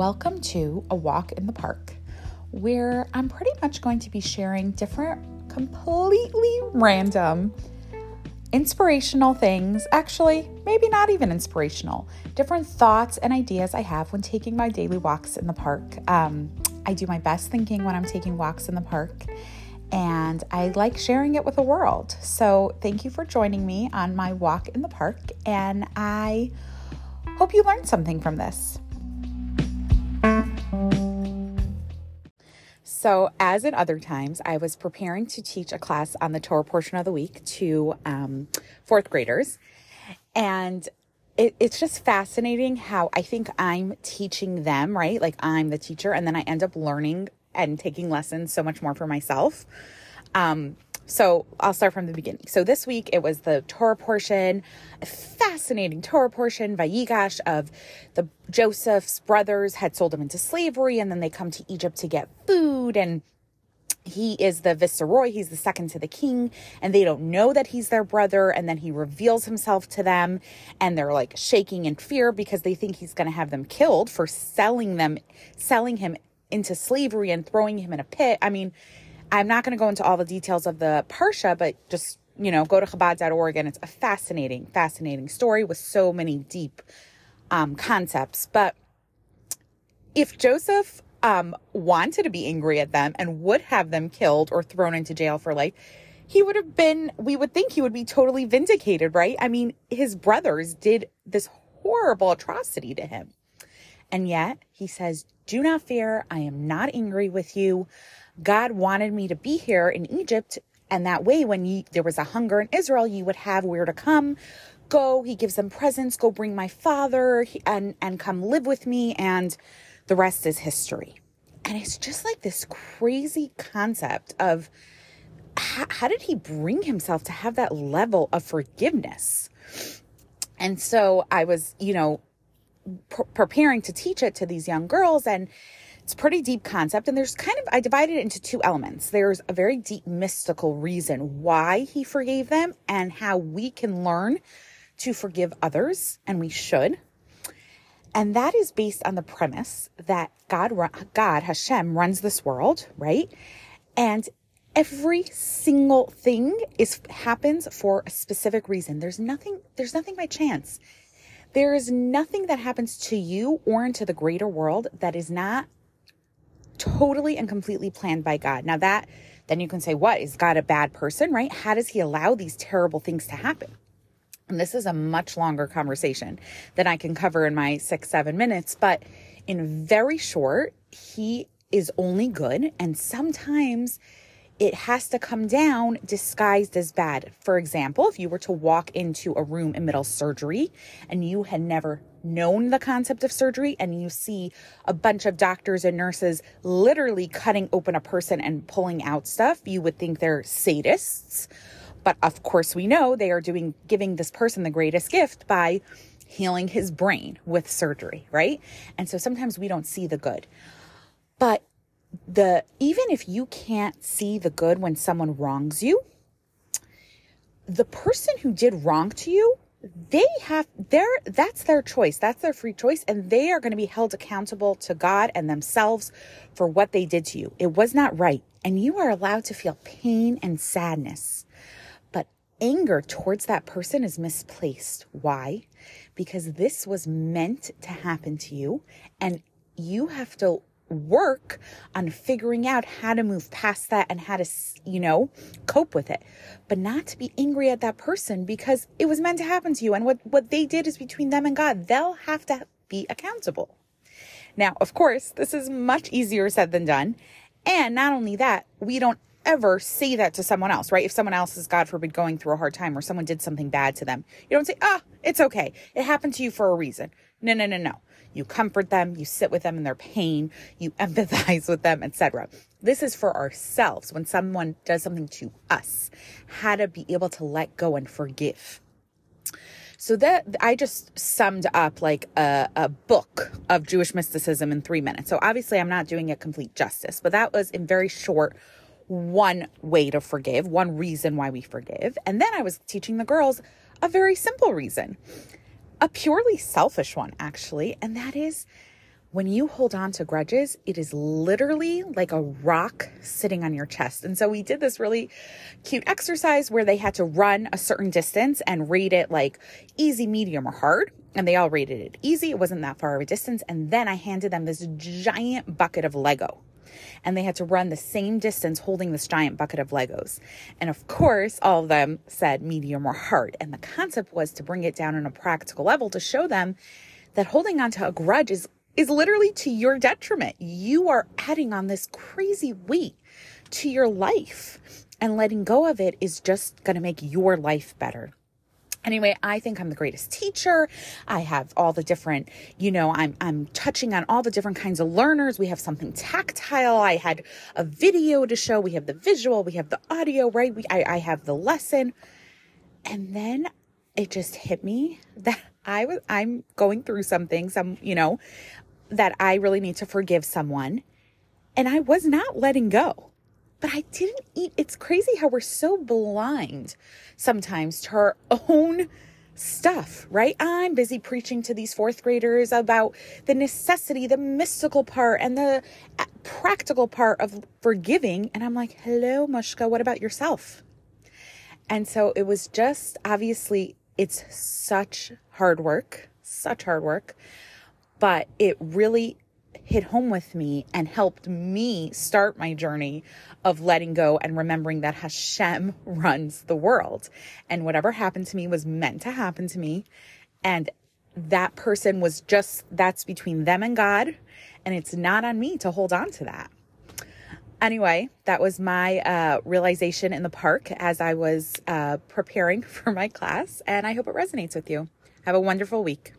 welcome to A Walk in the Park, where I'm pretty much going to be sharing different, completely random, inspirational things. Actually, maybe not even inspirational, different thoughts and ideas I have when taking my daily walks in the park. Um, I do my best thinking when I'm taking walks in the park, and I like sharing it with the world. So, thank you for joining me on my walk in the park, and I hope you learned something from this. So, as in other times, I was preparing to teach a class on the Torah portion of the week to um, fourth graders. And it, it's just fascinating how I think I'm teaching them, right? Like I'm the teacher, and then I end up learning and taking lessons so much more for myself. Um, so I'll start from the beginning. So this week it was the Torah portion, a fascinating Torah portion, Vayigash, of the Joseph's brothers had sold him into slavery, and then they come to Egypt to get food, and he is the viceroy, he's the second to the king, and they don't know that he's their brother. And then he reveals himself to them, and they're like shaking in fear because they think he's going to have them killed for selling them, selling him into slavery and throwing him in a pit. I mean, I'm not going to go into all the details of the Parsha, but just, you know, go to Chabad.org and it's a fascinating, fascinating story with so many deep um, concepts. But if Joseph um, wanted to be angry at them and would have them killed or thrown into jail for life, he would have been, we would think he would be totally vindicated, right? I mean, his brothers did this horrible atrocity to him. And yet he says, Do not fear. I am not angry with you. God wanted me to be here in Egypt. And that way, when there was a hunger in Israel, you would have where to come. Go, he gives them presents. Go bring my father and, and come live with me. And the rest is history. And it's just like this crazy concept of how, how did he bring himself to have that level of forgiveness? And so I was, you know, pr- preparing to teach it to these young girls and it's pretty deep concept and there's kind of i divided it into two elements. There's a very deep mystical reason why he forgave them and how we can learn to forgive others and we should. And that is based on the premise that god god hashem runs this world right? And every single thing is happens for a specific reason. There's nothing there's nothing by chance. There is nothing that happens to you or into the greater world that is not totally and completely planned by God. Now, that then you can say, what? Is God a bad person, right? How does he allow these terrible things to happen? And this is a much longer conversation than I can cover in my six, seven minutes. But in very short, he is only good. And sometimes it has to come down disguised as bad. For example, if you were to walk into a room in middle surgery and you had never known the concept of surgery and you see a bunch of doctors and nurses literally cutting open a person and pulling out stuff, you would think they're sadists. But of course, we know they are doing giving this person the greatest gift by healing his brain with surgery, right? And so sometimes we don't see the good. But the even if you can't see the good when someone wrongs you, the person who did wrong to you, they have their that's their choice. That's their free choice and they are going to be held accountable to God and themselves for what they did to you. It was not right and you are allowed to feel pain and sadness. But anger towards that person is misplaced. Why? Because this was meant to happen to you and you have to work on figuring out how to move past that and how to, you know, cope with it, but not to be angry at that person because it was meant to happen to you. And what, what they did is between them and God. They'll have to be accountable. Now, of course, this is much easier said than done. And not only that, we don't ever say that to someone else, right? If someone else is, God forbid, going through a hard time or someone did something bad to them, you don't say, ah, it's okay. It happened to you for a reason. No, no, no, no. You comfort them, you sit with them in their pain, you empathize with them, etc. This is for ourselves when someone does something to us, how to be able to let go and forgive. So that I just summed up like a, a book of Jewish mysticism in three minutes. So obviously I'm not doing it complete justice, but that was in very short one way to forgive, one reason why we forgive. And then I was teaching the girls a very simple reason a purely selfish one, actually, and that is when you hold on to grudges, it is literally like a rock sitting on your chest. And so we did this really cute exercise where they had to run a certain distance and rate it like easy, medium, or hard. And they all rated it easy. It wasn't that far of a distance. And then I handed them this giant bucket of Lego. And they had to run the same distance holding this giant bucket of Legos. And of course, all of them said medium or hard. And the concept was to bring it down on a practical level to show them that holding on to a grudge is is literally to your detriment. You are adding on this crazy weight to your life, and letting go of it is just going to make your life better. Anyway, I think I'm the greatest teacher. I have all the different, you know, I'm I'm touching on all the different kinds of learners. We have something tactile. I had a video to show. We have the visual. We have the audio. Right? We I, I have the lesson, and then it just hit me that I was I'm going through something. Some you know, that I really need to forgive someone. And I was not letting go. But I didn't eat. It's crazy how we're so blind sometimes to our own stuff, right? I'm busy preaching to these fourth graders about the necessity, the mystical part, and the uh, practical part of forgiving. And I'm like, hello, Mushka, what about yourself? And so it was just obviously, it's such hard work, such hard work but it really hit home with me and helped me start my journey of letting go and remembering that Hashem runs the world. And whatever happened to me was meant to happen to me. And that person was just, that's between them and God. And it's not on me to hold on to that. Anyway, that was my uh, realization in the park as I was uh, preparing for my class. And I hope it resonates with you. Have a wonderful week.